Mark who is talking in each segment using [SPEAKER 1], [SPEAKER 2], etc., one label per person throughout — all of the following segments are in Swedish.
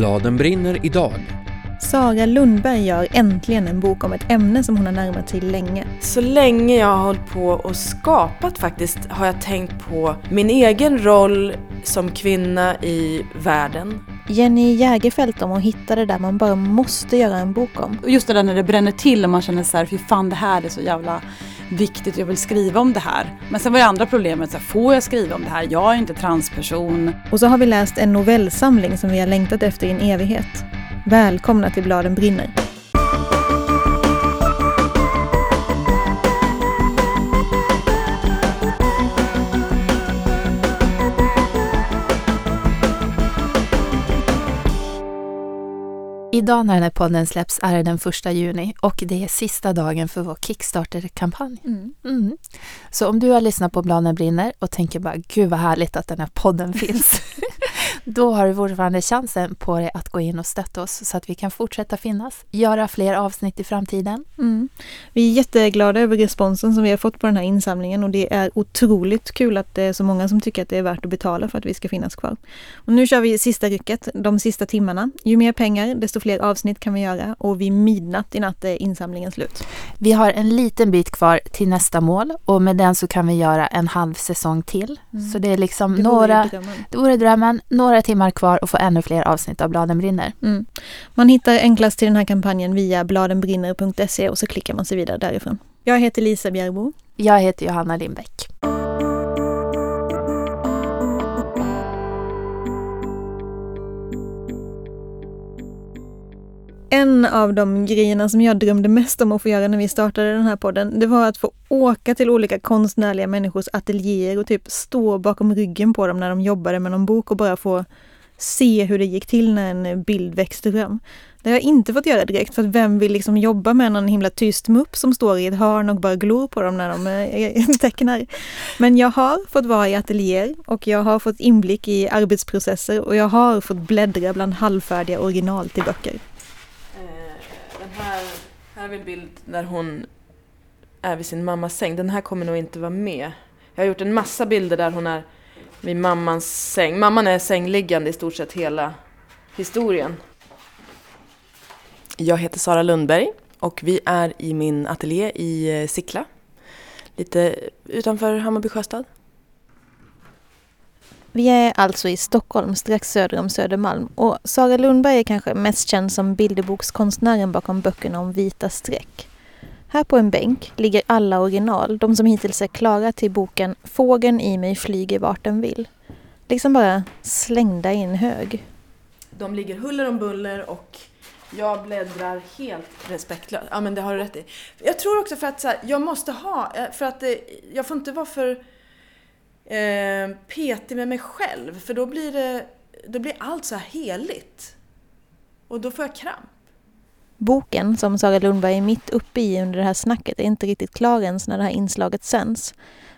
[SPEAKER 1] Bladen brinner idag.
[SPEAKER 2] Sara Lundberg gör äntligen en bok om ett ämne som hon har närmat sig länge.
[SPEAKER 3] Så länge jag har hållit på och skapat faktiskt har jag tänkt på min egen roll som kvinna i världen.
[SPEAKER 2] Jenny Jägerfeld om att hitta det där man bara måste göra en bok om.
[SPEAKER 4] Och just det där när det bränner till och man känner så här, fy fan det här är så jävla viktigt, jag vill skriva om det här. Men sen var det andra problemet, så här, får jag skriva om det här? Jag är inte transperson.
[SPEAKER 2] Och så har vi läst en novellsamling som vi har längtat efter i en evighet. Välkomna till Bladen brinner.
[SPEAKER 5] Idag när den här podden släpps är det den första juni och det är sista dagen för vår Kickstarter-kampanj.
[SPEAKER 2] Mm.
[SPEAKER 5] Mm. Så om du har lyssnat på Bladen brinner och tänker bara gud vad härligt att den här podden finns. Då har du fortfarande chansen på dig att gå in och stötta oss så att vi kan fortsätta finnas, göra fler avsnitt i framtiden.
[SPEAKER 2] Mm. Vi är jätteglada över responsen som vi har fått på den här insamlingen och det är otroligt kul att det är så många som tycker att det är värt att betala för att vi ska finnas kvar. Och nu kör vi sista rycket, de sista timmarna. Ju mer pengar, desto fler avsnitt kan vi göra och vid midnatt i natt är insamlingen slut.
[SPEAKER 5] Vi har en liten bit kvar till nästa mål och med den så kan vi göra en halv säsong till.
[SPEAKER 2] Mm.
[SPEAKER 5] Så det är liksom
[SPEAKER 2] Det
[SPEAKER 5] några, det vore drömmen, några timmar kvar och få ännu fler avsnitt av Bladen brinner.
[SPEAKER 2] Mm. Man hittar enklast till den här kampanjen via bladenbrinner.se och så klickar man sig vidare därifrån. Jag heter Lisa Bjerbo.
[SPEAKER 5] Jag heter Johanna Lindbäck.
[SPEAKER 2] En av de grejerna som jag drömde mest om att få göra när vi startade den här podden, det var att få åka till olika konstnärliga människors ateljéer och typ stå bakom ryggen på dem när de jobbade med någon bok och bara få se hur det gick till när en bild växte fram. Det har jag inte fått göra direkt för att vem vill liksom jobba med någon himla tyst mupp som står i ett hörn och bara glor på dem när de eh, tecknar. Men jag har fått vara i ateljéer och jag har fått inblick i arbetsprocesser och jag har fått bläddra bland halvfärdiga original till böcker.
[SPEAKER 3] Här, här är en bild där hon är vid sin mammas säng. Den här kommer nog inte vara med. Jag har gjort en massa bilder där hon är vid mammans säng. Mamman är sängliggande i stort sett hela historien. Jag heter Sara Lundberg och vi är i min ateljé i eh, Sickla. Lite utanför Hammarby sjöstad.
[SPEAKER 2] Vi är alltså i Stockholm, strax söder om Södermalm. Och Sara Lundberg är kanske mest känd som bilderbokskonstnären bakom böckerna om vita streck. Här på en bänk ligger alla original, de som hittills är klara till boken Fågeln i mig flyger vart den vill. Liksom bara slängda i en hög.
[SPEAKER 3] De ligger huller om buller och jag bläddrar helt respektlöst. Ja men det har du rätt i. Jag tror också för att så här, jag måste ha, eh, för att eh, jag får inte vara för eh, petig med mig själv för då blir det, då blir allt så här heligt. Och då får jag kramp.
[SPEAKER 2] Boken, som Sara Lundberg är mitt uppe i under det här snacket, är inte riktigt klar ens när det här inslaget sänds.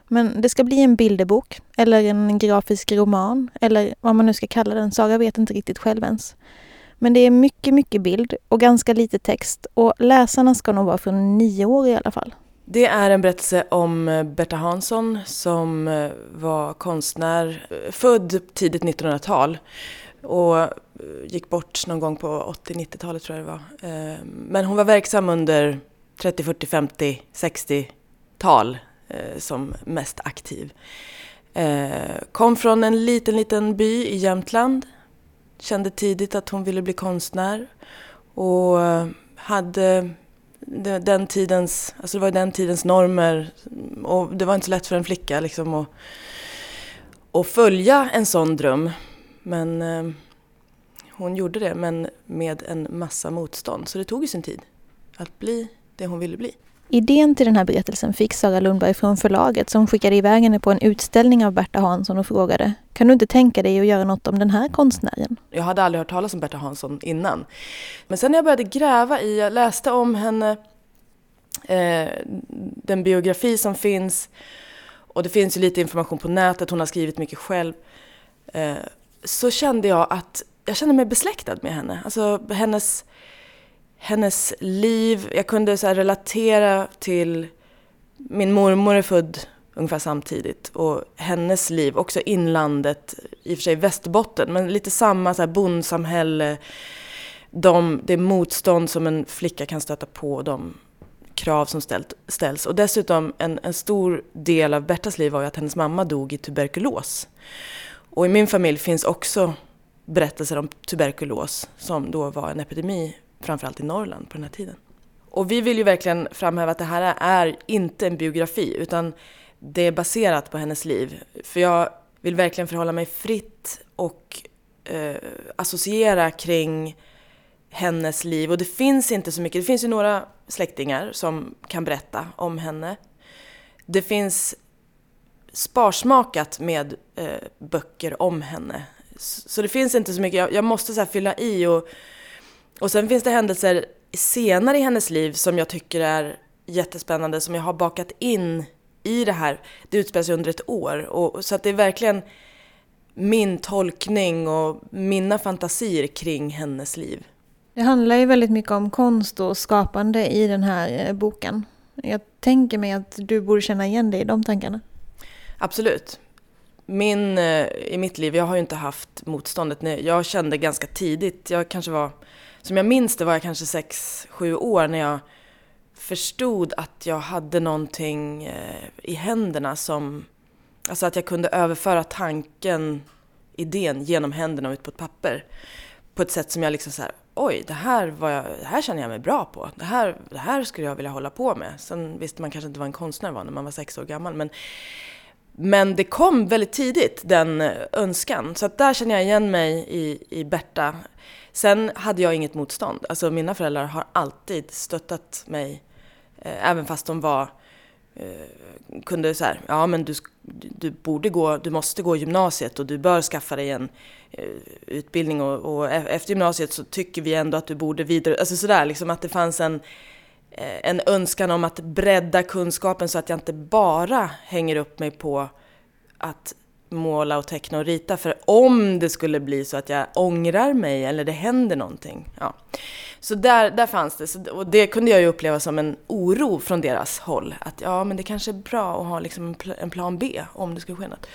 [SPEAKER 2] Men det ska bli en bilderbok, eller en grafisk roman, eller vad man nu ska kalla den. Sara vet inte riktigt själv ens. Men det är mycket, mycket bild och ganska lite text och läsarna ska nog vara från nio år i alla fall.
[SPEAKER 3] Det är en berättelse om eh, Berta Hansson som eh, var konstnär, eh, född tidigt 1900-tal och gick bort någon gång på 80-90-talet tror jag det var. Men hon var verksam under 30, 40, 50, 60-tal som mest aktiv. Kom från en liten, liten by i Jämtland. Kände tidigt att hon ville bli konstnär och hade den tidens, alltså det var den tidens normer och det var inte så lätt för en flicka liksom att, att följa en sån dröm. Men eh, hon gjorde det, men med en massa motstånd. Så det tog ju sin tid att bli det hon ville bli.
[SPEAKER 2] Idén till den här berättelsen fick Sara Lundberg från förlaget som skickade iväg henne på en utställning av Berta Hansson och frågade Kan du inte tänka dig att göra något om den här konstnären?
[SPEAKER 3] Jag hade aldrig hört talas om Berta Hansson innan. Men sen när jag började gräva i, jag läste om henne, eh, den biografi som finns och det finns ju lite information på nätet, hon har skrivit mycket själv. Eh, så kände jag att jag kände mig besläktad med henne. Alltså hennes, hennes liv, jag kunde så här relatera till min mormor är född ungefär samtidigt. Och hennes liv, också inlandet, i och för sig Västerbotten, men lite samma så här bondsamhälle. De, det motstånd som en flicka kan stöta på, de krav som ställt, ställs. Och dessutom en, en stor del av Bertas liv var ju att hennes mamma dog i tuberkulos. Och i min familj finns också berättelser om tuberkulos som då var en epidemi, framförallt i Norrland på den här tiden. Och vi vill ju verkligen framhäva att det här är inte en biografi utan det är baserat på hennes liv. För jag vill verkligen förhålla mig fritt och eh, associera kring hennes liv. Och det finns inte så mycket, det finns ju några släktingar som kan berätta om henne. Det finns sparsmakat med eh, böcker om henne. Så det finns inte så mycket, jag, jag måste så fylla i och, och sen finns det händelser senare i hennes liv som jag tycker är jättespännande som jag har bakat in i det här. Det utspelar sig under ett år och, så att det är verkligen min tolkning och mina fantasier kring hennes liv.
[SPEAKER 2] Det handlar ju väldigt mycket om konst och skapande i den här eh, boken. Jag tänker mig att du borde känna igen dig i de tankarna.
[SPEAKER 3] Absolut. Min, eh, I mitt liv, jag har ju inte haft motståndet. Jag kände ganska tidigt, jag kanske var, som jag minns det var jag kanske sex sju år när jag förstod att jag hade någonting eh, i händerna som, alltså att jag kunde överföra tanken, idén genom händerna och ut på ett papper. På ett sätt som jag liksom så här, oj, det här, var jag, det här känner jag mig bra på. Det här, det här skulle jag vilja hålla på med. Sen visste man kanske inte vad en konstnär var när man var sex år gammal. Men, men det kom väldigt tidigt, den eh, önskan. Så att där känner jag igen mig i, i Berta. Sen hade jag inget motstånd. Alltså mina föräldrar har alltid stöttat mig. Eh, även fast de var eh, kunde så här, ja men du, du borde gå, du måste gå gymnasiet och du bör skaffa dig en eh, utbildning och, och, e-, efter gymnasiet så tycker vi ändå att du borde vidare, alltså sådär liksom att det fanns en, eh, en önskan om att bredda kunskapen så att jag inte bara hänger upp mig på att måla och teckna och rita. För om det skulle bli så att jag ångrar mig eller det händer någonting. Ja. Så där, där fanns det. och det kunde jag ju uppleva som en oro från deras håll. Att ja, men det kanske är bra att ha liksom en plan B om det skulle ske något.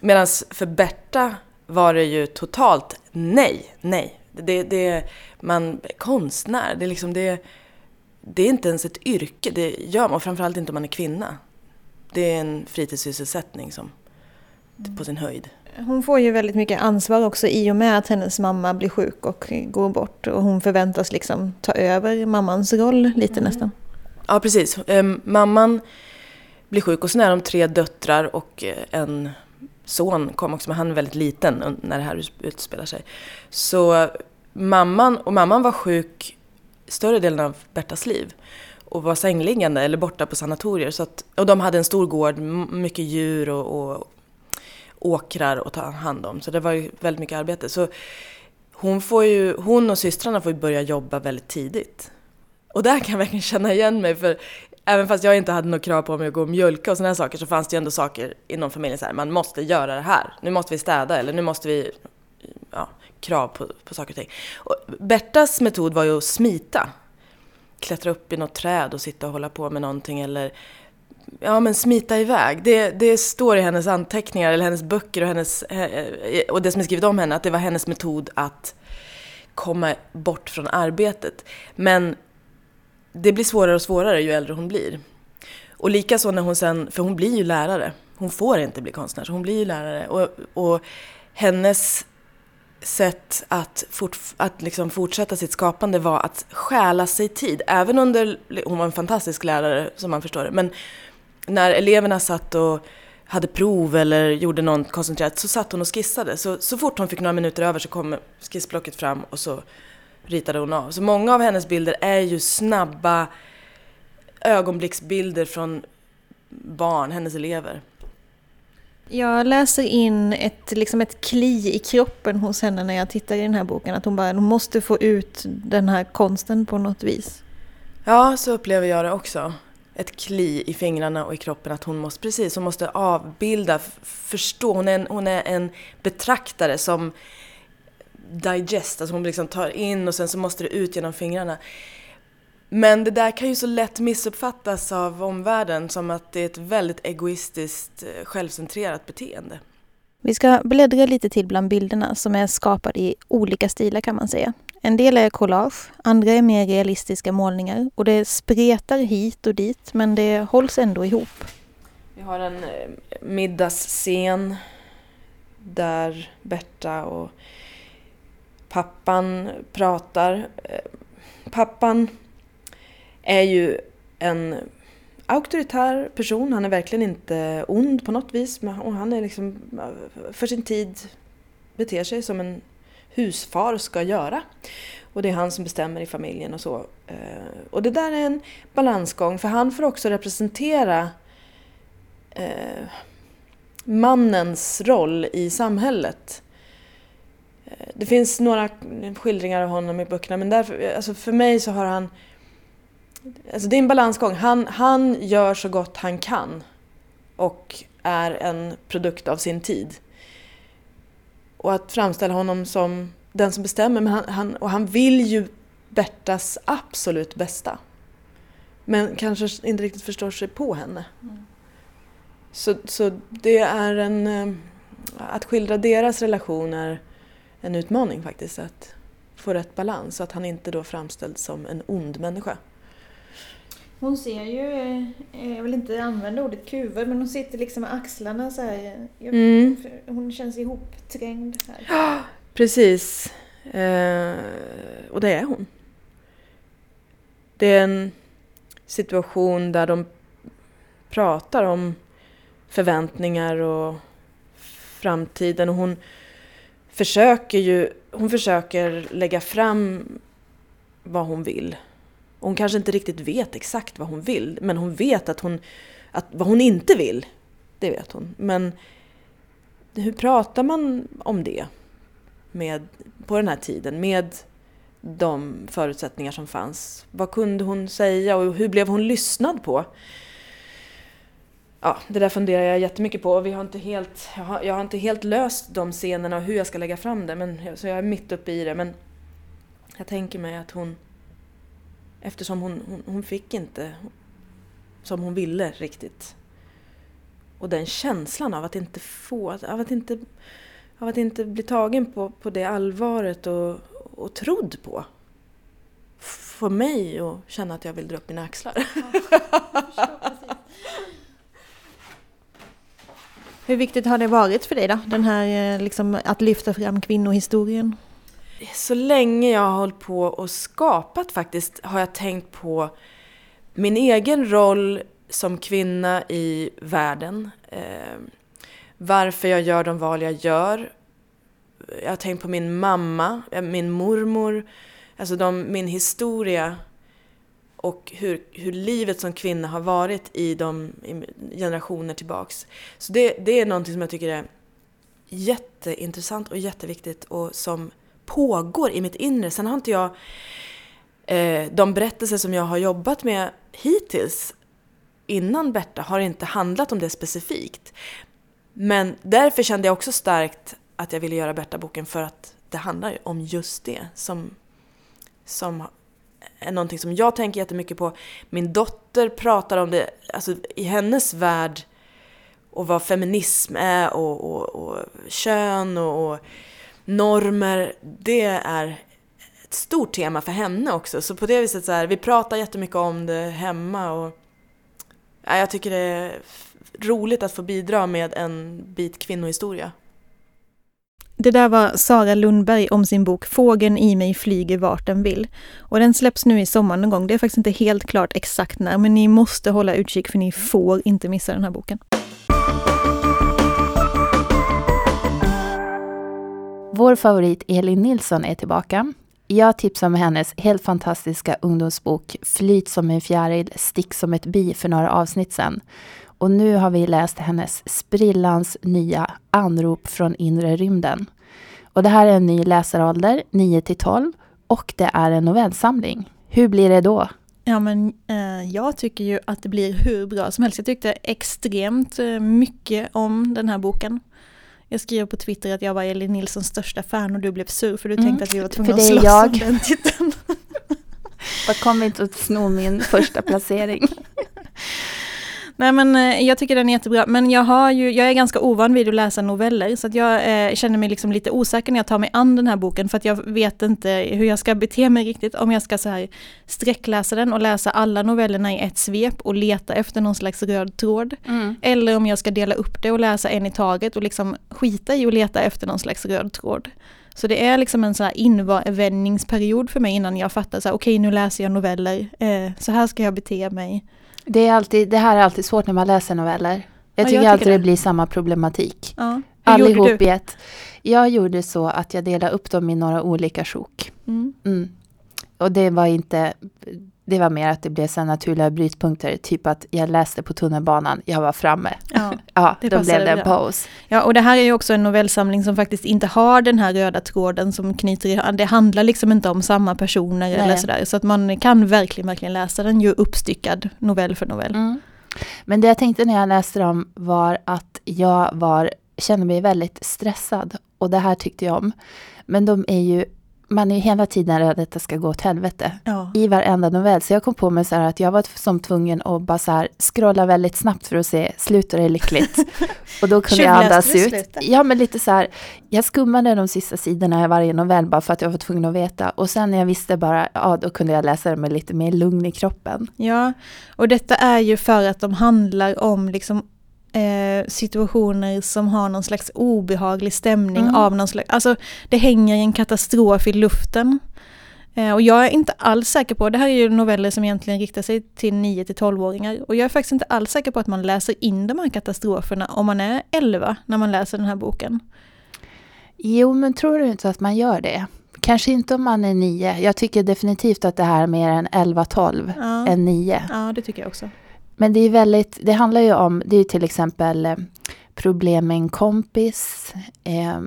[SPEAKER 3] Medan för Berta var det ju totalt nej, nej. Det, det, man, konstnär, det är liksom det, det är inte ens ett yrke. Det gör man, framförallt inte om man är kvinna. Det är en fritidssysselsättning som på sin höjd.
[SPEAKER 2] Hon får ju väldigt mycket ansvar också i och med att hennes mamma blir sjuk och går bort. Och hon förväntas liksom ta över mammans roll lite mm. nästan.
[SPEAKER 3] Ja, precis. Um, mamman blir sjuk och sen är de tre döttrar och eh, en son kom också, men han är väldigt liten när det här utspelar sig. Så mamman, och mamman var sjuk större delen av Bertas liv och var sängliggande eller borta på sanatorier. Så att, och de hade en stor gård, mycket djur och, och åkrar att ta hand om. Så det var ju väldigt mycket arbete. Så hon, får ju, hon och systrarna får ju börja jobba väldigt tidigt. Och där kan jag verkligen känna igen mig för även fast jag inte hade något krav på mig att gå och mjölka och sådana här saker så fanns det ju ändå saker inom familjen så här, man måste göra det här. Nu måste vi städa eller nu måste vi, ja, krav på, på saker och ting. Och Bertas metod var ju att smita. Klättra upp i något träd och sitta och hålla på med någonting eller ja, men smita iväg. Det, det står i hennes anteckningar, eller hennes böcker och, hennes, eh, eh, och det som är skrivet om henne, att det var hennes metod att komma bort från arbetet. Men det blir svårare och svårare ju äldre hon blir. Och likaså när hon sen, för hon blir ju lärare. Hon får inte bli konstnär, så hon blir ju lärare. Och, och hennes sätt att, fort, att liksom fortsätta sitt skapande var att stjäla sig tid. Även under, hon var en fantastisk lärare som man förstår det, men när eleverna satt och hade prov eller gjorde något koncentrerat så satt hon och skissade. Så, så fort hon fick några minuter över så kom skissblocket fram och så ritade hon av. Så många av hennes bilder är ju snabba ögonblicksbilder från barn, hennes elever.
[SPEAKER 2] Jag läser in ett, liksom ett kli i kroppen hos henne när jag tittar i den här boken. Att hon bara hon måste få ut den här konsten på något vis.
[SPEAKER 3] Ja, så upplever jag det också ett kli i fingrarna och i kroppen att hon måste, precis, hon måste avbilda, förstå. Hon är en, hon är en betraktare som digest, alltså hon liksom tar in och sen så måste det ut genom fingrarna. Men det där kan ju så lätt missuppfattas av omvärlden som att det är ett väldigt egoistiskt, eh, självcentrerat beteende.
[SPEAKER 2] Vi ska bläddra lite till bland bilderna som är skapade i olika stilar kan man säga. En del är collage, andra är mer realistiska målningar och det spretar hit och dit men det hålls ändå ihop.
[SPEAKER 3] Vi har en eh, middagsscen där Berta och pappan pratar. Eh, pappan är ju en auktoritär person. Han är verkligen inte ond på något vis. Och han är liksom eh, för sin tid beter sig som en husfar ska göra. Och det är han som bestämmer i familjen och så. Eh, och det där är en balansgång för han får också representera eh, mannens roll i samhället. Eh, det finns några skildringar av honom i böckerna men därför, alltså för mig så har han... Alltså det är en balansgång. Han, han gör så gott han kan och är en produkt av sin tid. Och att framställa honom som den som bestämmer, men han, han, och han vill ju Bertas absolut bästa. Men kanske inte riktigt förstår sig på henne. Mm. Så, så det är en... Eh, att skildra deras relation är en utmaning faktiskt. Att få rätt balans så att han inte då framställs som en ond människa.
[SPEAKER 2] Hon ser ju, eh, jag vill inte använda ordet kuvad, men hon sitter liksom med axlarna så här. Mm. Hon känns ihopträngd. Här.
[SPEAKER 3] Ja, precis. Eh, och det är hon. Det är en situation där de pratar om förväntningar och framtiden och hon försöker ju, hon försöker lägga fram vad hon vill. Hon kanske inte riktigt vet exakt vad hon vill, men hon vet att hon, att vad hon inte vill, det vet hon. Men hur pratar man om det med, på den här tiden med de förutsättningar som fanns? Vad kunde hon säga och hur blev hon lyssnad på? Ja, det där funderar jag jättemycket på. Vi har inte helt, jag, har, jag har inte helt löst de scenerna och hur jag ska lägga fram det. Men, så jag är mitt uppe i det. Men jag tänker mig att hon... Eftersom hon, hon, hon fick inte som hon ville riktigt. Och den känslan av att inte få, av att inte, av att inte bli tagen på, på det allvaret och, och trodd på. Får mig att känna att jag vill dra upp mina axlar. Ja,
[SPEAKER 2] Hur viktigt har det varit för dig då, den här eh, liksom, att lyfta fram kvinnohistorien?
[SPEAKER 3] Så länge jag har hållit på och skapat faktiskt har jag tänkt på min egen roll som kvinna i världen. Eh, varför jag gör de val jag gör. Jag har tänkt på min mamma, eh, min mormor, alltså de, min historia och hur, hur livet som kvinna har varit i de i generationer tillbaks. Så det, det är någonting som jag tycker är jätteintressant och jätteviktigt och som pågår i mitt inre. Sen har inte jag eh, de berättelser som jag har jobbat med hittills innan Berta har inte handlat om det specifikt. Men därför kände jag också starkt att jag ville göra Berta-boken för att det handlar om just det som, som är någonting som jag tänker jättemycket på. Min dotter pratar om det, alltså i hennes värld och vad feminism är och, och, och kön och, och, normer. Det är ett stort tema för henne också. Så på det viset så här, vi pratar jättemycket om det hemma och ja, jag tycker det är roligt att få bidra med en bit kvinnohistoria.
[SPEAKER 2] Det där var Sara Lundberg om sin bok Fågeln i mig flyger vart den vill. Och den släpps nu i sommar någon gång. Det är faktiskt inte helt klart exakt när, men ni måste hålla utkik för ni får inte missa den här boken.
[SPEAKER 5] Vår favorit Elin Nilsson är tillbaka. Jag tipsar om hennes helt fantastiska ungdomsbok Flyt som en fjäril, stick som ett bi för några avsnitt sedan. Och nu har vi läst hennes sprillans nya Anrop från inre rymden. Och det här är en ny läsarålder, 9 till 12 och det är en novellsamling. Hur blir det då?
[SPEAKER 2] Ja men eh, jag tycker ju att det blir hur bra som helst. Jag tyckte extremt eh, mycket om den här boken. Jag skrev på Twitter att jag var Elin Nilssons största fan och du blev sur för du mm, tänkte att vi var tvungna att slåss
[SPEAKER 5] jag.
[SPEAKER 2] om den titeln.
[SPEAKER 5] Bara kom inte att sno min första placering.
[SPEAKER 2] Nej men eh, jag tycker den är jättebra. Men jag, har ju, jag är ganska ovan vid att läsa noveller. Så att jag eh, känner mig liksom lite osäker när jag tar mig an den här boken. För att jag vet inte hur jag ska bete mig riktigt. Om jag ska så här sträckläsa den och läsa alla novellerna i ett svep och leta efter någon slags röd tråd.
[SPEAKER 5] Mm.
[SPEAKER 2] Eller om jag ska dela upp det och läsa en i taget och liksom skita i att leta efter någon slags röd tråd. Så det är liksom en så här invändningsperiod för mig innan jag fattar så här, okej nu läser jag noveller, eh, så här ska jag bete mig.
[SPEAKER 5] Det, är alltid, det här är alltid svårt när man läser noveller. Jag
[SPEAKER 2] jag
[SPEAKER 5] tycker
[SPEAKER 2] tycker
[SPEAKER 5] alltid det.
[SPEAKER 2] det.
[SPEAKER 5] blir samma problematik.
[SPEAKER 2] Ja. Hur gjorde
[SPEAKER 5] Allihop
[SPEAKER 2] du?
[SPEAKER 5] i ett. Jag gjorde så att jag delade upp dem i några olika sjok.
[SPEAKER 2] Mm.
[SPEAKER 5] Mm. Och det var inte, det var mer att det blev så naturliga brytpunkter. Typ att jag läste på tunnelbanan, jag var framme.
[SPEAKER 2] Ja.
[SPEAKER 5] Ja,
[SPEAKER 2] Det
[SPEAKER 5] då blev det en paus.
[SPEAKER 2] ja, och det här är ju också en novellsamling som faktiskt inte har den här röda tråden som knyter i, det handlar liksom inte om samma personer eller
[SPEAKER 5] Nej.
[SPEAKER 2] sådär. Så att man kan verkligen, verkligen läsa den ju uppstyckad novell för novell.
[SPEAKER 5] Mm. Men det jag tänkte när jag läste dem var att jag var, kände mig väldigt stressad. Och det här tyckte jag om. Men de är ju, man är ju hela tiden rädd att det ska gå åt helvete.
[SPEAKER 2] Ja.
[SPEAKER 5] I varenda novell. Så jag kom på mig så här att jag var som tvungen att bara så här scrolla väldigt snabbt för att se, slutar det lyckligt? Och då kunde jag andas ut.
[SPEAKER 2] slutet?
[SPEAKER 5] Ja men lite så här, jag skummade de sista sidorna i varje novell bara för att jag var tvungen att veta. Och sen när jag visste bara, ja då kunde jag läsa det med lite mer lugn i kroppen.
[SPEAKER 2] Ja, och detta är ju för att de handlar om liksom eh, situationer som har någon slags obehaglig stämning
[SPEAKER 5] Mm.
[SPEAKER 2] av någon slags, alltså det hänger en katastrof i luften. Eh, och jag är inte alls säker på, det här är ju noveller som egentligen riktar sig till 9 till 12-åringar och jag är faktiskt inte alls säker på att man läser in de här katastroferna om man är 11 när man läser den här boken.
[SPEAKER 5] Jo, men tror du inte att man gör det? Kanske inte om man är nio. Jag tycker definitivt att det här är mer än 11-12
[SPEAKER 2] Ja,
[SPEAKER 5] än nio.
[SPEAKER 2] ja det tycker jag också.
[SPEAKER 5] Men det är väldigt, det handlar ju om, det är ju till exempel eh, problem med en kompis, eh,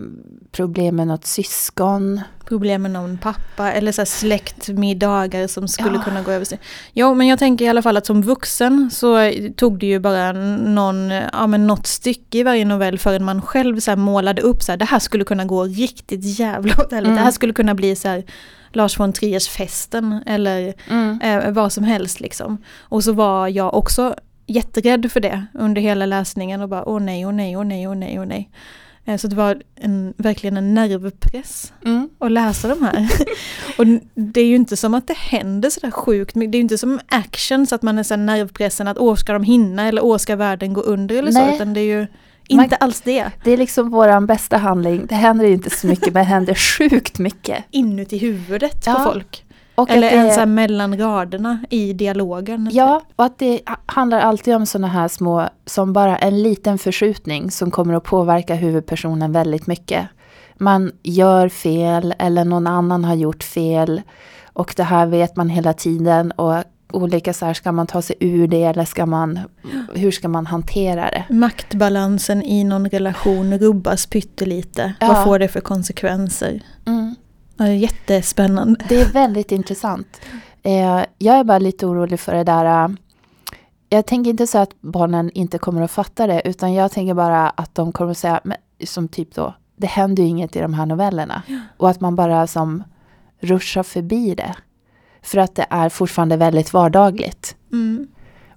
[SPEAKER 5] problem med något syskon.
[SPEAKER 2] problem med någon pappa eller så släktmiddagar som skulle
[SPEAKER 5] Ja.
[SPEAKER 2] kunna gå över sig. Jo, men jag tänker i alla fall att som vuxen så tog det ju bara någon, ja, men något stycke i varje novell förrän man själv så målade upp så här, det här skulle kunna gå riktigt jävla åt.
[SPEAKER 5] Mm.
[SPEAKER 2] Det här skulle kunna bli så här Lars von Triers festen eller eh, vad som helst liksom. Och så var jag också jätterädd för det under hela läsningen och bara åh nej, åh nej, åh nej, åh nej, åh nej. Eh, Så det var en, verkligen en nervpress
[SPEAKER 5] Mm.
[SPEAKER 2] att läsa de här. och det är ju inte som att det händer sådär sjukt mycket. Det är ju inte som action så att man är så nervpressen att åh ska de hinna eller åh ska världen gå under eller så.
[SPEAKER 5] Nej.
[SPEAKER 2] Utan det är ju
[SPEAKER 5] Man-
[SPEAKER 2] inte alls det.
[SPEAKER 5] Det är liksom våran bästa handling. Det händer inte så mycket, men det händer sjukt mycket.
[SPEAKER 2] Inuti huvudet på
[SPEAKER 5] Ja.
[SPEAKER 2] folk.
[SPEAKER 5] Och
[SPEAKER 2] Eller
[SPEAKER 5] att det,
[SPEAKER 2] ens mellan raderna i dialogen.
[SPEAKER 5] Ja, och att det handlar alltid om sådana här små, som bara en liten förskjutning som kommer att påverka huvudpersonen väldigt mycket. Man gör fel eller någon annan har gjort fel och det här vet man hela tiden och olika så här, ska man ta sig ur det eller ska man, hur ska man hantera det?
[SPEAKER 2] Maktbalansen i någon relation rubbas pyttelite.
[SPEAKER 5] Ja.
[SPEAKER 2] Vad får det för konsekvenser? Är jättespännande.
[SPEAKER 5] Det är väldigt intressant. Eh, jag är bara lite orolig för det där. eh, jag tänker inte säga att barnen inte kommer att fatta det, utan jag tänker bara att de kommer att säga, men, som typ då, det händer ju inget i de här novellerna. Och att man bara som ruschar förbi det. För att det är fortfarande väldigt vardagligt.
[SPEAKER 2] Mm.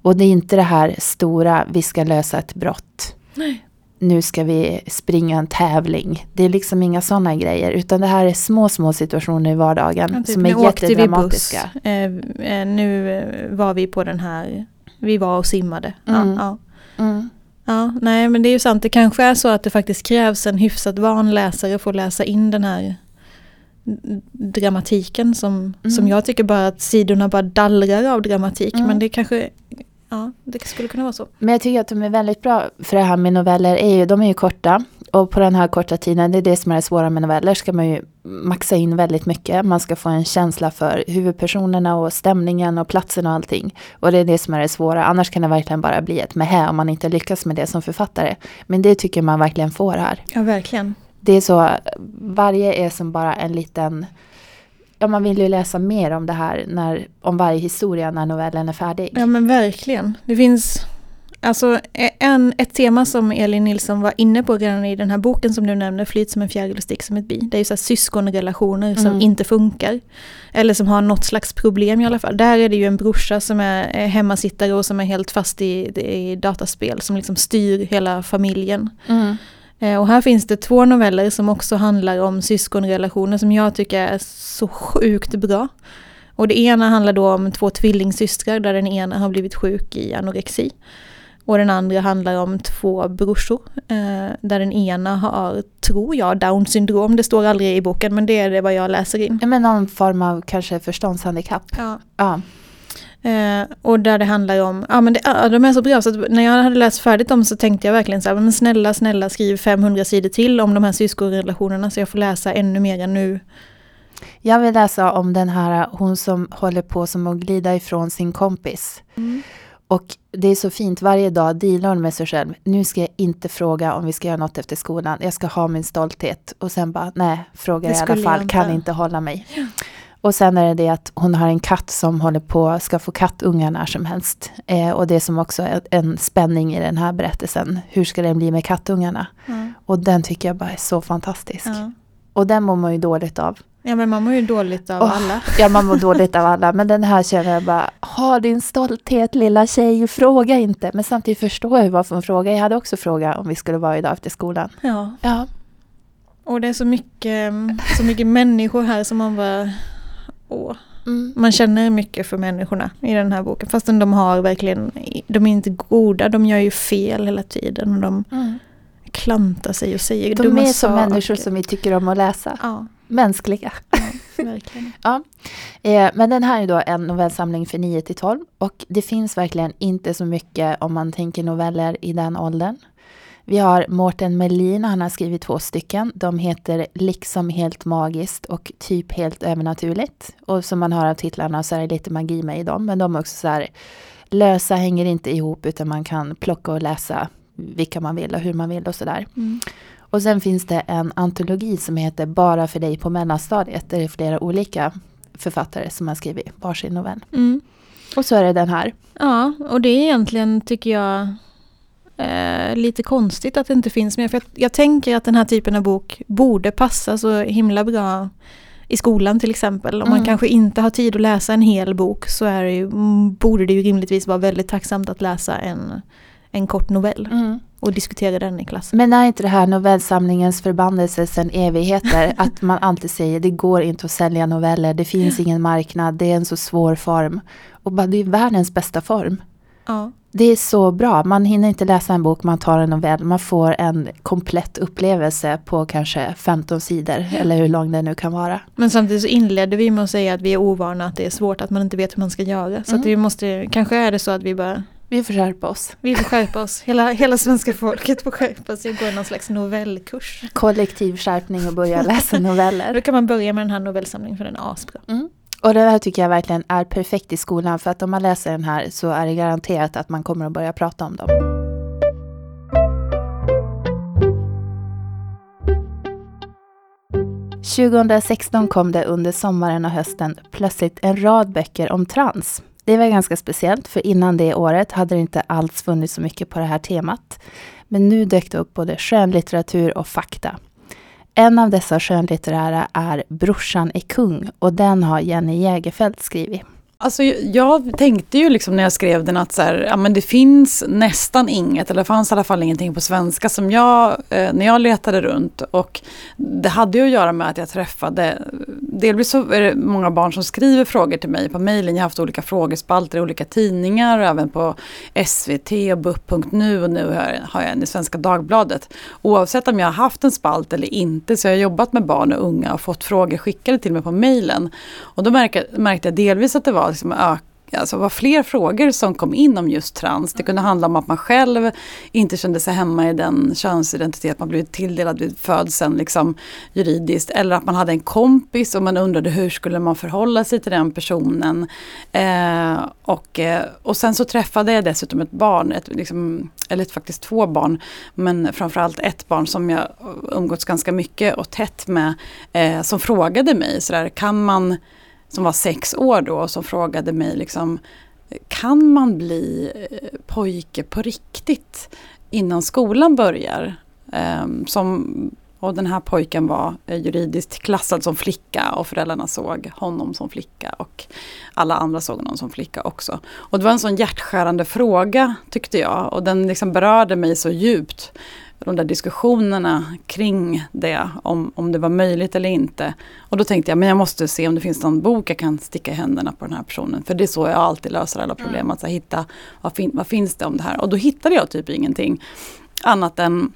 [SPEAKER 5] Och det är inte det här stora, vi ska lösa ett brott.
[SPEAKER 2] Nej.
[SPEAKER 5] Nu ska vi springa en tävling. Det är liksom inga sådana grejer. Utan det här är små, små situationer i vardagen
[SPEAKER 2] Ja, typ,
[SPEAKER 5] som
[SPEAKER 2] nu
[SPEAKER 5] är
[SPEAKER 2] åkte vi buss.
[SPEAKER 5] jättedramatiska.
[SPEAKER 2] Eh, eh, nu eh, var vi på den här, vi var och simmade.
[SPEAKER 5] Mm.
[SPEAKER 2] Ja, ja.
[SPEAKER 5] Mm.
[SPEAKER 2] ja, nej men det är ju sant. Det kanske är så att det faktiskt krävs en hyfsat van läsare för att läsa in den här dramatiken som,
[SPEAKER 5] Mm.
[SPEAKER 2] som jag tycker bara att sidorna bara dallrar av dramatik.
[SPEAKER 5] Mm.
[SPEAKER 2] Men det kanske, ja det skulle kunna vara så.
[SPEAKER 5] Men jag tycker att de är väldigt bra för det här med noveller. Är ju, de är ju korta. Och på den här korta tiden, det är det som är det svåra med noveller, ska man ju maxa in väldigt mycket. Man ska få en känsla för huvudpersonerna och stämningen och platsen och allting. Och det är det som är det svåra. Annars kan det verkligen bara bli ett mähä om man inte lyckas med det som författare. Men det tycker man verkligen får här.
[SPEAKER 2] Ja verkligen.
[SPEAKER 5] Det är så, varje är som bara en liten... Ja, man vill ju läsa mer om det här, när, om varje historia när novellen är färdig.
[SPEAKER 2] Ja men verkligen. Det finns Alltså en, ett tema som Elin Nilsson var inne på redan i den här boken som du nämner, Flyt som en fjäril och stick som ett bi. Det är ju så här syskonrelationer mm. som inte funkar. Eller som har något slags problem i alla fall. Där är det ju en brorsa som är hemmasittare och som är helt fast i, i dataspel som liksom styr hela familjen. Mm. Eh, och här finns det två noveller som också handlar om syskonrelationer som jag tycker är så sjukt bra. Och det ena handlar då om två tvillingsystrar där den ena har blivit sjuk i anorexi. Och den andra handlar om två brorsor. Eh, där den ena har, tror jag, down syndrom. Det står aldrig i boken men det är det vad jag läser in.
[SPEAKER 5] Ja, men någon form av kanske förståndshandikapp.
[SPEAKER 2] Ja. ja. Eh, och där det handlar om, ja men det, ja, de är så bra så när jag hade läst färdigt dem så tänkte jag verkligen så här, men snälla, snälla skriv 500 sidor till om de här syskonrelationerna så jag får läsa ännu mer än nu.
[SPEAKER 5] Jag vill läsa om den här, hon som håller på som att glida ifrån sin kompis. Mm. Och det är så fint, varje dag dealar hon med sig själv. Nu ska jag inte fråga om vi ska göra något efter skolan. Jag ska ha min stolthet. Och sen bara, nej, frågar i alla fall, kan inte hålla mig. Ja. Och sen är det det att hon har en katt som håller på ska få kattungar när som helst. Eh, och det som också är en spänning i den här berättelsen. Hur ska det bli med kattungarna? Mm. Och den tycker jag bara är så fantastisk. Mm. Och den mår man ju dåligt av.
[SPEAKER 2] Ja men man mår ju dåligt av oh, alla.
[SPEAKER 5] Ja man mår dåligt av alla. Men den här känner jag bara, ha din stolthet lilla tjej, fråga inte. Men samtidigt förstår jag varför hon frågar. Jag hade också frågat om vi skulle vara idag efter skolan.
[SPEAKER 2] Ja. ja. Och det är så mycket, så mycket människor här som man bara, åh. Mm. Man känner mycket för människorna i den här boken. Fastän de har verkligen, de är inte goda, de gör ju fel hela tiden. Och de mm. klantar sig och säger
[SPEAKER 5] de dumma saker. De är som människor som vi tycker om att läsa. Ja mänskliga.
[SPEAKER 2] Ja, verkligen.
[SPEAKER 5] ja. Eh, men den här är då en novellsamling för 9 till 12 och det finns verkligen inte så mycket om man tänker noveller i den åldern. Vi har Mårten Melin, han har skrivit två stycken. De heter Liksom helt magiskt och Typ helt övernaturligt. Och som man hör av titlarna så är det lite magi med i dem. Men de är också så här lösa, hänger inte ihop utan man kan plocka och läsa vilka man vill och hur man vill och sådär. Mm. Och sen finns det en antologi som heter Bara för dig på mellanstadiet. Där det är flera olika författare som har skrivit varsin novell. Mm. Och så är det den här.
[SPEAKER 2] Ja, och det är egentligen, tycker jag, eh, lite konstigt att det inte finns mer. För jag, jag, tänker att den här typen av bok borde passa så himla bra i skolan till exempel. Om mm. man kanske inte har tid att läsa en hel bok så är det ju, borde det ju rimligtvis vara väldigt tacksamt att läsa en, en kort novell. Mm och diskutera den i klassen.
[SPEAKER 5] Men är inte det här novellsamlingens förbannelse sedan evigheter? att man alltid säger det går inte att sälja noveller, det finns ingen marknad, det är en så svår form. Och bara, det är världens bästa form. Ja. Det är så bra, man hinner inte läsa en bok, man tar en novell, man får en komplett upplevelse på kanske 15 sidor eller hur lång det nu kan vara.
[SPEAKER 2] Men samtidigt så inledde vi med att säga att vi är ovana, att det är svårt, att man inte vet hur man ska göra. Så mm. att vi måste, kanske är det så att vi bara
[SPEAKER 5] vi får skärpa oss.
[SPEAKER 2] Vi får skärpa oss. Hela, hela svenska folket får skärpa sig och gå någon slags novellkurs.
[SPEAKER 5] Kollektiv skärpning och börja läsa noveller.
[SPEAKER 2] Då kan man börja med den här novellsamlingen för den är asbra. Mm.
[SPEAKER 5] Och det här tycker jag verkligen är perfekt i skolan för att om man läser den här så är det garanterat att man kommer att börja prata om dem. –2016 kom det under sommaren och hösten plötsligt en rad böcker om trans. Det var ganska speciellt, för innan det året hade det inte alls funnits så mycket på det här temat. Men nu dök det upp både skönlitteratur och fakta. En av dessa skönlitterära är Brorsan är kung och den har Jenny Jägerfeld skrivit.
[SPEAKER 4] Alltså, jag tänkte ju liksom när jag skrev den att så här, ja, men det finns nästan inget, eller det fanns i alla fall ingenting på svenska som jag, eh, när jag letade runt. Och det hade ju att göra med att jag träffade, delvis så är det många barn som skriver frågor till mig på mejlen. Jag har haft olika frågespalter i olika tidningar och även på SVT och BUP.nu och nu har jag en i Svenska Dagbladet. Oavsett om jag har haft en spalt eller inte så har jag jobbat med barn och unga och fått frågor skickade till mig på mejlen. Och då märkte, märkte jag delvis att det var liksom öka alltså var fler frågor som kom in om just trans. Det kunde handla om att man själv inte kände sig hemma i den könsidentitet man blivit tilldelad vid födseln liksom, juridiskt. Eller att man hade en kompis och man undrade hur skulle man förhålla sig till den personen. Eh, och, eh, och sen så träffade jag dessutom ett barn, ett, liksom, eller faktiskt två barn, men framförallt ett barn som jag umgåtts ganska mycket och tätt med, eh, som frågade mig sådär, kan man som var sex år då och som frågade mig liksom kan man bli eh, pojke på riktigt innan skolan börjar? Ehm, som, och den här pojken var eh, juridiskt klassad som flicka och föräldrarna såg honom som flicka och alla andra såg honom som flicka också. Och det var en sån hjärtskärande fråga tyckte jag och den liksom berörde mig så djupt de där diskussionerna kring det, om, om det var möjligt eller inte. Och då tänkte jag, men jag måste se om det finns någon bok jag kan sticka i händerna på den här personen. För det är så jag alltid löser alla problem, mm. att så, hitta vad, fin, vad finns det om det här. Och då hittade jag typ ingenting annat än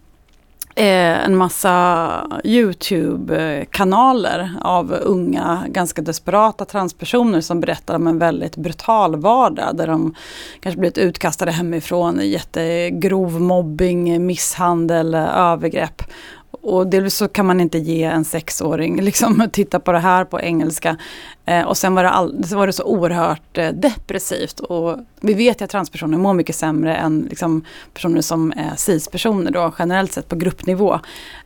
[SPEAKER 4] Eh, en massa Youtube-kanaler av unga, ganska desperata transpersoner som berättar om en väldigt brutal vardag där de kanske blivit utkastade hemifrån, jättegrov mobbing, misshandel, övergrepp. Och delvis så kan man inte ge en sexåring liksom titta på det här på engelska. Eh, och sen var det, all, så var det så oerhört eh, depressivt. Och vi vet ju att transpersoner mår mycket sämre än liksom, personer som är cis-personer då generellt sett på gruppnivå.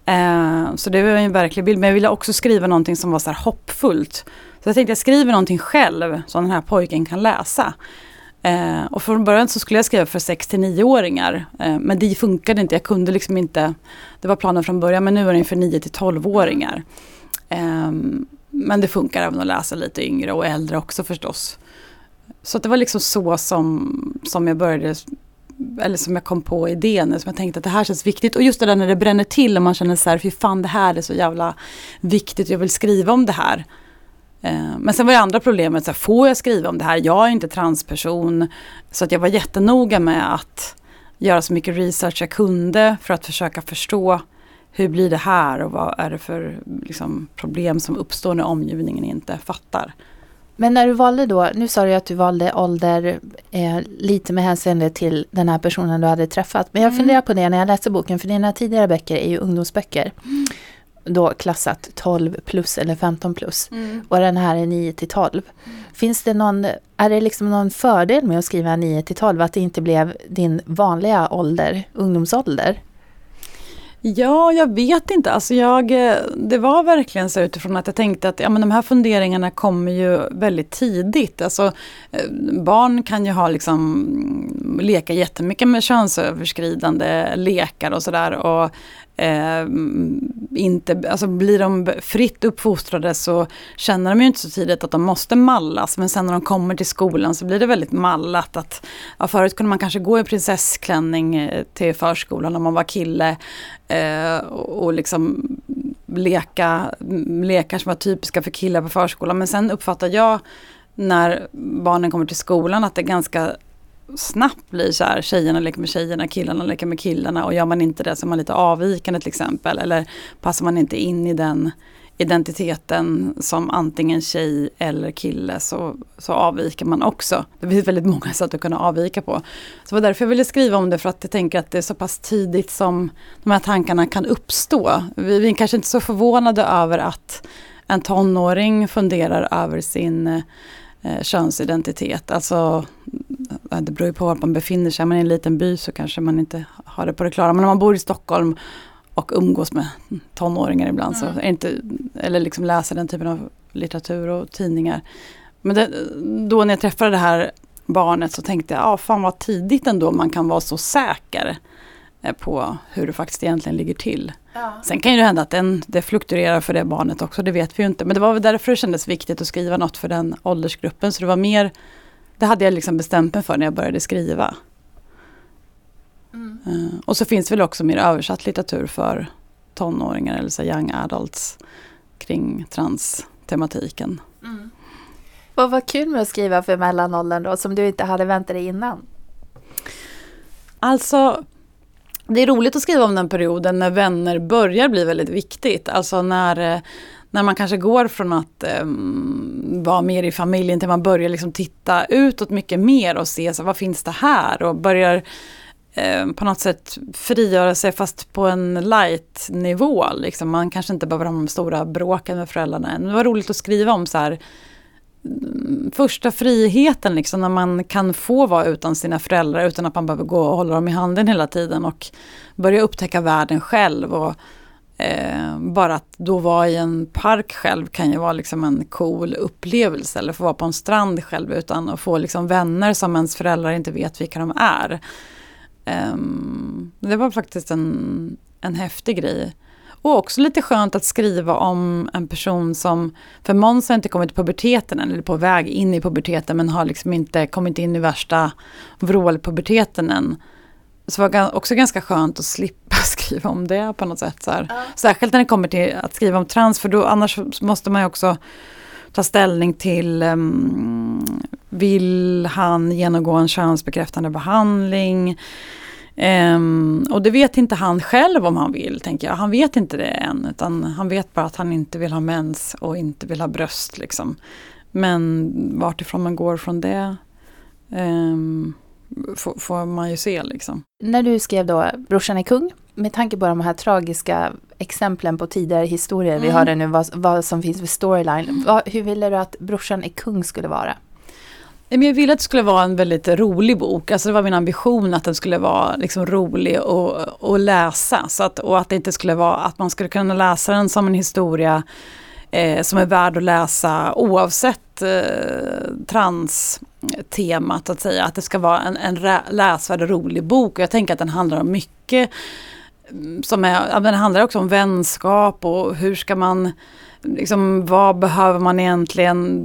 [SPEAKER 4] Eh, så det var en verklig bild. Men jag ville också skriva någonting som var så här hoppfullt. Så jag tänkte jag skriver någonting själv som den här pojken kan läsa. Eh, och från början så skulle jag skriva för 6 till 9-åringar. Eh, men det funkade inte, jag kunde liksom inte. Det var planen från början men nu är det för 9 till 12-åringar. Eh, men det funkar även att läsa lite yngre och äldre också förstås. Så det var liksom så som, som jag började eller som jag kom på idén, som jag tänkte att det här känns viktigt. Och just det där när det bränner till och man känner så här, fy fan det här är så jävla viktigt, jag vill skriva om det här. Eh, men sen var det andra problemet, så här, får jag skriva om det här? Jag är inte transperson. Så att jag var jättenoga med att göra så mycket research jag kunde för att försöka förstå hur blir det här och vad är det för liksom, problem som uppstår när omgivningen inte fattar.
[SPEAKER 5] Men när du valde då, nu sa du att du valde ålder eh, lite med hänsyn till den här personen du hade träffat. Men jag mm. funderar på det när jag läste boken, för dina tidigare böcker är ju ungdomsböcker. Mm då klassat 12 plus eller 15 plus. Mm. Och den här är 9 till 12. Mm. Finns det någon, är det liksom någon fördel med att skriva 9 till 12? Att det inte blev din vanliga ålder, ungdomsålder?
[SPEAKER 4] Ja, jag vet inte. Alltså jag, det var verkligen så utifrån att jag tänkte att ja, men de här funderingarna kommer ju väldigt tidigt. Alltså, eh, barn kan ju ha liksom, leka jättemycket med könsöverskridande lekar och sådär. Eh, inte, alltså blir de fritt uppfostrade så känner de ju inte så tidigt att de måste mallas. Men sen när de kommer till skolan så blir det väldigt mallat. Att, ja, förut kunde man kanske gå i prinsessklänning eh, till förskolan om man var kille. Eh, och, och liksom leka mm, lekar som var typiska för killar på förskolan. Men sen uppfattar jag när barnen kommer till skolan att det är ganska snabbt blir så här, tjejerna leker med tjejerna, killarna leker med killarna och gör man inte det så är man lite avvikande till exempel. Eller passar man inte in i den identiteten som antingen tjej eller kille så, så avviker man också. Det finns väldigt många sätt att kunna avvika på. Så det var därför jag ville skriva om det för att jag tänker att det är så pass tidigt som de här tankarna kan uppstå. Vi, vi är kanske inte så förvånade över att en tonåring funderar över sin eh, könsidentitet. Alltså, det beror ju på var man befinner sig. Är man i en liten by så kanske man inte har det på det klara. Men om man bor i Stockholm och umgås med tonåringar ibland mm. så är inte, eller liksom läser den typen av litteratur och tidningar. Men det, då när jag träffade det här barnet så tänkte jag, ja fan vad tidigt ändå man kan vara så säker på hur det faktiskt egentligen ligger till. Ja. Sen kan ju det hända att den, det fluktuerar för det barnet också, det vet vi ju inte. Men det var väl därför det kändes viktigt att skriva något för den åldersgruppen. Så det var mer, det hade jag liksom bestämt mig för när jag började skriva. Mm. Uh, och så finns väl också mer översatt litteratur för tonåringar eller så young adults kring transtematiken.
[SPEAKER 5] Mm. Vad var kul med att skriva för mellanåldern då, som du inte hade väntat dig innan?
[SPEAKER 4] Alltså, det är roligt att skriva om den perioden när vänner börjar bli väldigt viktigt. Alltså när, eh, när man kanske går från att um, vara mer i familjen till man börjar liksom titta utåt mycket mer och se så, vad finns det här och börjar um, på något sätt frigöra sig fast på en light nivå. Liksom. Man kanske inte behöver ha de stora bråken med föräldrarna än. Det var roligt att skriva om så här första friheten liksom när man kan få vara utan sina föräldrar utan att man behöver gå och hålla dem i handen hela tiden och börja upptäcka världen själv och Eh, bara att då vara i en park själv kan ju vara liksom en cool upplevelse. Eller få vara på en strand själv utan att få liksom vänner som ens föräldrar inte vet vilka de är. Eh, det var faktiskt en, en häftig grej. Och också lite skönt att skriva om en person som, för Måns har inte kommit till puberteten än, eller på väg in i puberteten, men har liksom inte kommit in i värsta vrålpuberteten än. Så det var också ganska skönt att slippa skriva om det på något sätt. Så ja. Särskilt när det kommer till att skriva om trans, för då annars måste man ju också ta ställning till um, vill han genomgå en könsbekräftande behandling? Um, och det vet inte han själv om han vill, tänker jag. Han vet inte det än, utan han vet bara att han inte vill ha mens och inte vill ha bröst. Liksom. Men vart ifrån man går från det um, får, får, man ju se. Liksom.
[SPEAKER 5] När du skrev då Brorsan är kung, med tanke på de här tragiska exemplen på tidigare historier mm. vi hörde nu, vad, vad som finns för storyline. Vad, hur ville du att Brorsan är kung skulle vara?
[SPEAKER 4] Jag ville att det skulle vara en väldigt rolig bok. Alltså det var min ambition att den skulle vara liksom rolig att läsa. Så att, och att det inte skulle vara att man skulle kunna läsa den som en historia eh, som är värd att läsa oavsett eh, transtemat. Att säga att det ska vara en, en läsvärd och rolig bok. Och jag tänker att den handlar om mycket mm, som är, den handlar också om vänskap och hur ska man, liksom, vad behöver man egentligen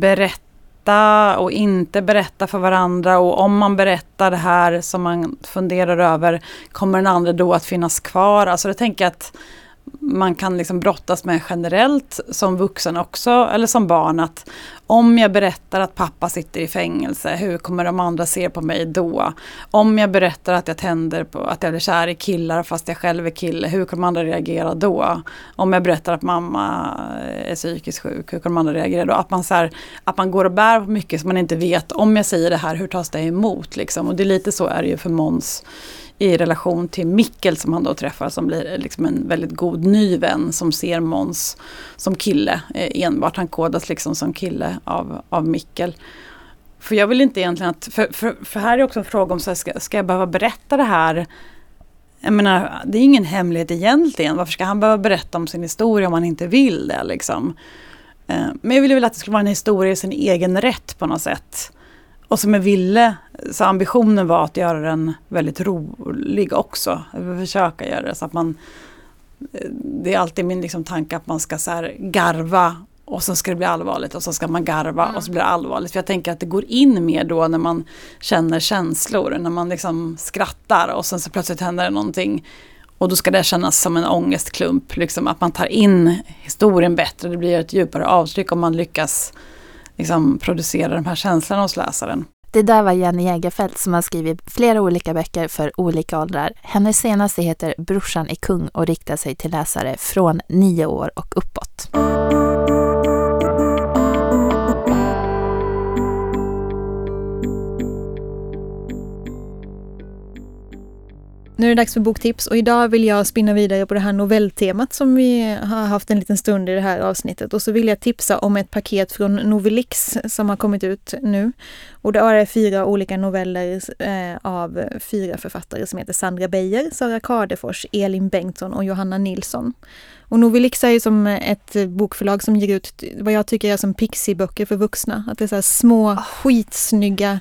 [SPEAKER 4] berätta berätta och inte berätta för varandra och om man berättar det här som man funderar över, kommer den andra då att finnas kvar? Alltså jag tänker att man kan liksom brottas med generellt som vuxen också, eller som barn. att Om jag berättar att pappa sitter i fängelse, hur kommer de andra se på mig då? Om jag berättar att jag tänder på att jag blir kär i killar fast jag själv är kille, hur kommer de andra reagera då? Om jag berättar att mamma är psykiskt sjuk, hur kommer de andra reagera då? Att man, så här, att man går och bär på mycket som man inte vet, om jag säger det här, hur tas det emot? Liksom? Och det är lite så är det ju för Måns i relation till Mikkel som han då träffar som blir liksom en väldigt god ny vän som ser Måns som kille eh, enbart. Han kodas liksom som kille av, av Mikkel. För jag vill inte egentligen att, för, för, för här är också en fråga om, så här, ska, ska jag behöva berätta det här? Jag menar, det är ingen hemlighet egentligen. Varför ska han behöva berätta om sin historia om han inte vill det liksom? Eh, men jag ville väl att det skulle vara en historia i sin egen rätt på något sätt. Och som jag ville, så ambitionen var att göra den väldigt rolig också. Försöka göra det så att man... Det är alltid min liksom tanke att man ska så garva och så ska det bli allvarligt och så ska man garva mm. och så blir det allvarligt. För jag tänker att det går in mer då när man känner känslor, när man liksom skrattar och sen så plötsligt händer det någonting. Och då ska det kännas som en ångestklump, liksom att man tar in historien bättre, det blir ett djupare avtryck om man lyckas liksom, producera de här känslorna hos läsaren.
[SPEAKER 5] Det där var Jenny Jägerfeldt som har skrivit flera olika böcker för olika åldrar. Hennes senaste heter Brorsan är kung och riktar sig till läsare från nio år och uppåt.
[SPEAKER 2] Nu är det dags för boktips och idag vill jag spinna vidare på det här novelltemat som vi har haft en liten stund i det här avsnittet. Och så vill jag tipsa om ett paket från Novelix som har kommit ut nu. Och det är fyra olika noveller eh, av fyra författare som heter Sandra Beijer, Sara Kadefors, Elin Bengtsson och Johanna Nilsson. Och Novelix är ju som ett bokförlag som ger ut vad jag tycker är som pixie-böcker för vuxna. Att det är så små, oh. skitsnygga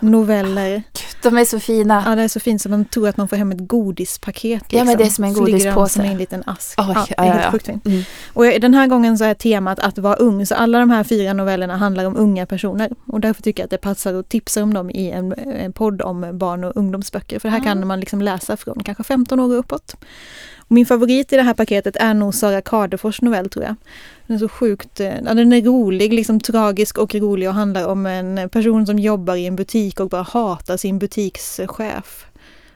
[SPEAKER 2] noveller.
[SPEAKER 5] Gud, de är så fina.
[SPEAKER 2] Ja, det är så fint så man tror att man får hem ett godispaket. Liksom.
[SPEAKER 5] Ja, men det är som en godispåse.
[SPEAKER 2] som en liten ask.
[SPEAKER 5] Oh, ja,
[SPEAKER 2] ja, ja, ja. Sjukt fint. Mm. Och den här gången så är temat att vara ung, så alla de här fyra novellerna handlar om unga personer. Och därför tycker jag att det passar att tipsa om dem i en, en podd om barn och ungdomsböcker. För det här mm. kan man liksom läsa från kanske 15 år och uppåt. Min favorit i det här paketet är nog Sara Kadefors novell tror jag. Den är så sjukt, eh, ja, den är rolig, liksom tragisk och rolig och handlar om en person som jobbar i en butik och bara hatar sin butikschef.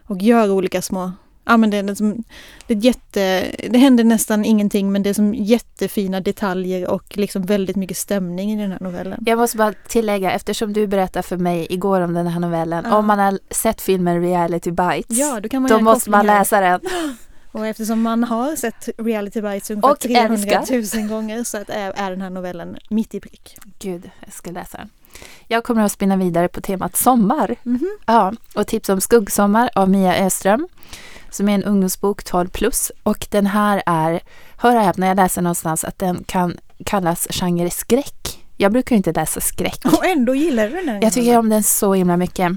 [SPEAKER 2] Och gör olika små Ja men det är, liksom, det är jätte, det händer nästan ingenting men det är som jättefina detaljer och liksom väldigt mycket stämning i den här novellen.
[SPEAKER 5] Jag måste bara tillägga, eftersom du berättade för mig igår om den här novellen, ja. om man har sett filmen Reality Bites,
[SPEAKER 2] ja, då,
[SPEAKER 5] då måste man läsa den.
[SPEAKER 2] Och eftersom man har sett Reality Bites ungefär 300 000 gånger så är, är den här novellen mitt i prick.
[SPEAKER 5] Gud, jag ska läsa den. Jag kommer att spinna vidare på temat sommar. Mm -hmm. Ja, och tips om Skuggsommar av Mia Öström som är en ungdomsbok 12 plus och den här är, hör och häpna, jag läser någonstans att den kan kallas genre skräck. Jag brukar inte läsa skräck.
[SPEAKER 2] Och ändå gillar du den.
[SPEAKER 5] Jag tycker om den så himla mycket.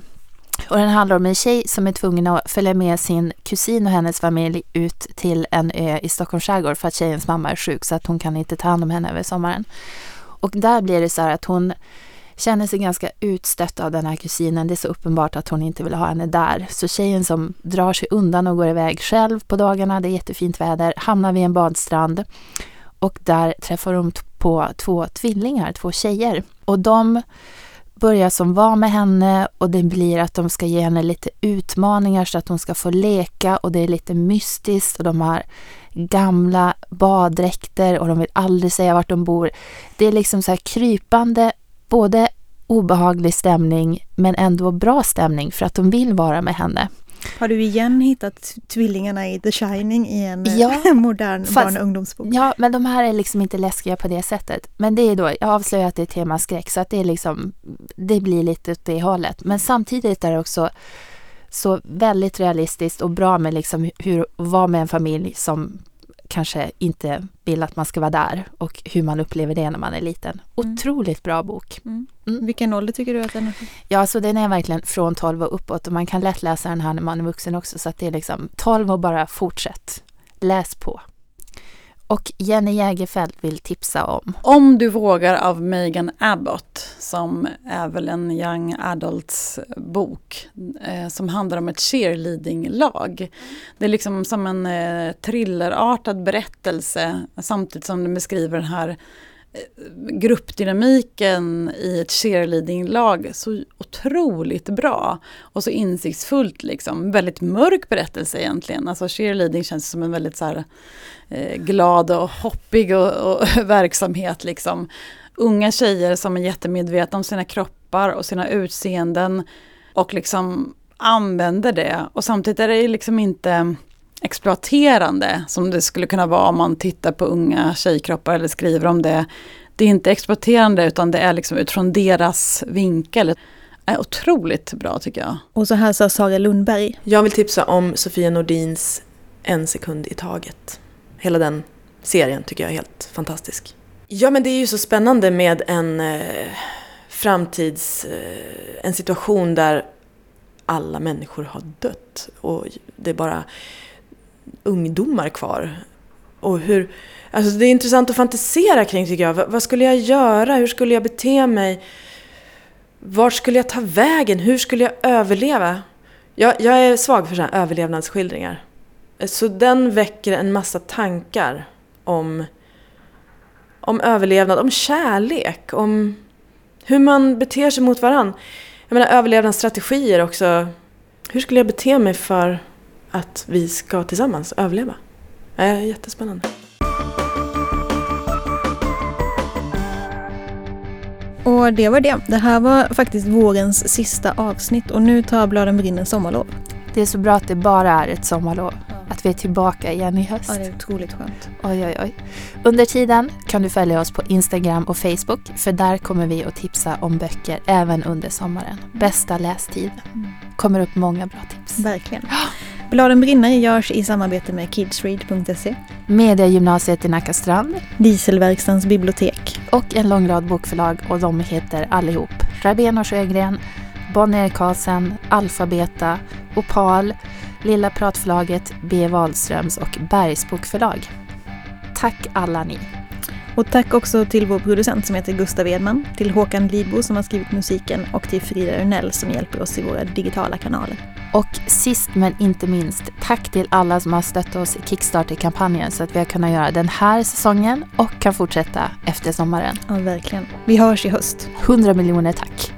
[SPEAKER 5] Och den handlar om en tjej som är tvungen att följa med sin kusin och hennes familj ut till en ö i Stockholms skärgård för att tjejens mamma är sjuk så att hon kan inte ta hand om henne över sommaren. Och där blir det så här att hon känner sig ganska utstött av den här kusinen. Det är så uppenbart att hon inte vill ha henne där. Så tjejen som drar sig undan och går iväg själv på dagarna, det är jättefint väder, hamnar vid en badstrand och där träffar hon på två tvillingar, två tjejer. Och de börjar som var med henne och det blir att de ska ge henne lite utmaningar så att hon ska få leka och det är lite mystiskt och de har gamla baddräkter och de vill aldrig säga vart de bor. Det är liksom så här krypande, både obehaglig stämning men ändå bra stämning för att de vill vara med henne.
[SPEAKER 2] Har du igen hittat tvillingarna i The Shining i en eh,
[SPEAKER 5] Ja,
[SPEAKER 2] modern
[SPEAKER 5] fast-
[SPEAKER 2] barn och ungdomsbok?
[SPEAKER 5] Ja, men de här är liksom inte läskiga på det sättet. Men det är då, jag avslöjar att det är tema skräck så att det är liksom, det blir lite åt det hållet. Men samtidigt är det också så väldigt realistiskt och bra med liksom hur, att vara med en familj som kanske inte vill att man ska vara där och hur man upplever det när man är liten.
[SPEAKER 2] Mm.
[SPEAKER 5] Otroligt bra bok.
[SPEAKER 2] Mm.
[SPEAKER 5] Mm.
[SPEAKER 2] Vilken ålder tycker du att den är?
[SPEAKER 5] Ja, så den är verkligen från 12 och uppåt och man kan lätt läsa den här när man är vuxen också så att det är liksom 12 och bara fortsätt. Läs på. Och Jenny Jägerfeld vill tipsa om
[SPEAKER 4] Om du vågar av Megan Abbott som är väl en young adults bok eh, som handlar om ett cheerleading-lag. Det är liksom som en eh, thrillerartad berättelse samtidigt som den beskriver den här Eh, gruppdynamiken i ett cheerleading-lag så otroligt bra och så insiktsfullt liksom. Väldigt mörk berättelse egentligen. Alltså cheerleading känns som en väldigt så här, eh, glad och hoppig och, och verksamhet liksom. Unga tjejer som är jättemedvetna om sina kroppar och sina utseenden och liksom använder det. Och samtidigt är det liksom inte exploaterande som det skulle kunna vara om man tittar på unga tjejkroppar eller skriver om det. Det är inte exploaterande utan det är liksom utifrån deras vinkel. Det är otroligt bra tycker jag.
[SPEAKER 2] Och så här sa Sara Lundberg.
[SPEAKER 3] Jag vill tipsa om Sofia Nordins En sekund i taget. Hela den serien tycker jag är helt fantastisk. Ja men det är ju så spännande med en eh, framtids... Eh, en situation där alla människor har dött och det är bara ungdomar kvar. Och hur... Alltså det är intressant att fantisera kring tycker jag. Vad, vad skulle jag göra? Hur skulle jag bete mig? Vart skulle jag ta vägen? Hur skulle jag överleva? Jag, jag är svag för sådana här överlevnadsskildringar. Så den väcker en massa tankar om, om överlevnad, om kärlek, om hur man beter sig mot varandra. Jag menar överlevnadsstrategier också. Hur skulle jag bete mig för att vi ska tillsammans överleva? Det är jättespännande.
[SPEAKER 2] Och det var det. Det här var faktiskt vårens sista avsnitt och nu tar Bladen brinner sommarlov.
[SPEAKER 5] Det är så bra att det bara är ett sommarlov. Att vi är tillbaka igen i höst.
[SPEAKER 2] Ja, det är otroligt skönt.
[SPEAKER 5] Oj, oj, oj. Under tiden kan du följa oss på Instagram och Facebook för där kommer vi att tipsa om böcker även under sommaren. Bästa lästiden.
[SPEAKER 2] Mm.
[SPEAKER 5] kommer upp många bra tips.
[SPEAKER 2] Verkligen. Bladen brinner görs i samarbete med kidsread.se,
[SPEAKER 5] Mediagymnasiet i Nackastrand
[SPEAKER 2] Dieselverkstans bibliotek,
[SPEAKER 5] och en lång rad bokförlag och de heter allihop Rabén och Sjögren, Bonnier Carlsen, Alfabeta, Opal, Lilla Pratförlaget, B. Wahlströms och Bergsbokförlag. Tack alla ni!
[SPEAKER 2] Och tack också till vår producent som heter Gustav Edman, till Håkan Lidbo som har skrivit musiken och till Frida Urnell som hjälper oss i våra digitala kanaler.
[SPEAKER 5] Och sist men inte minst, tack till alla som har stött oss i Kickstarter-kampanjen så att vi har kunnat göra den här säsongen och kan fortsätta efter sommaren.
[SPEAKER 2] Ja, verkligen. Vi hörs i höst.
[SPEAKER 5] 100 miljoner tack!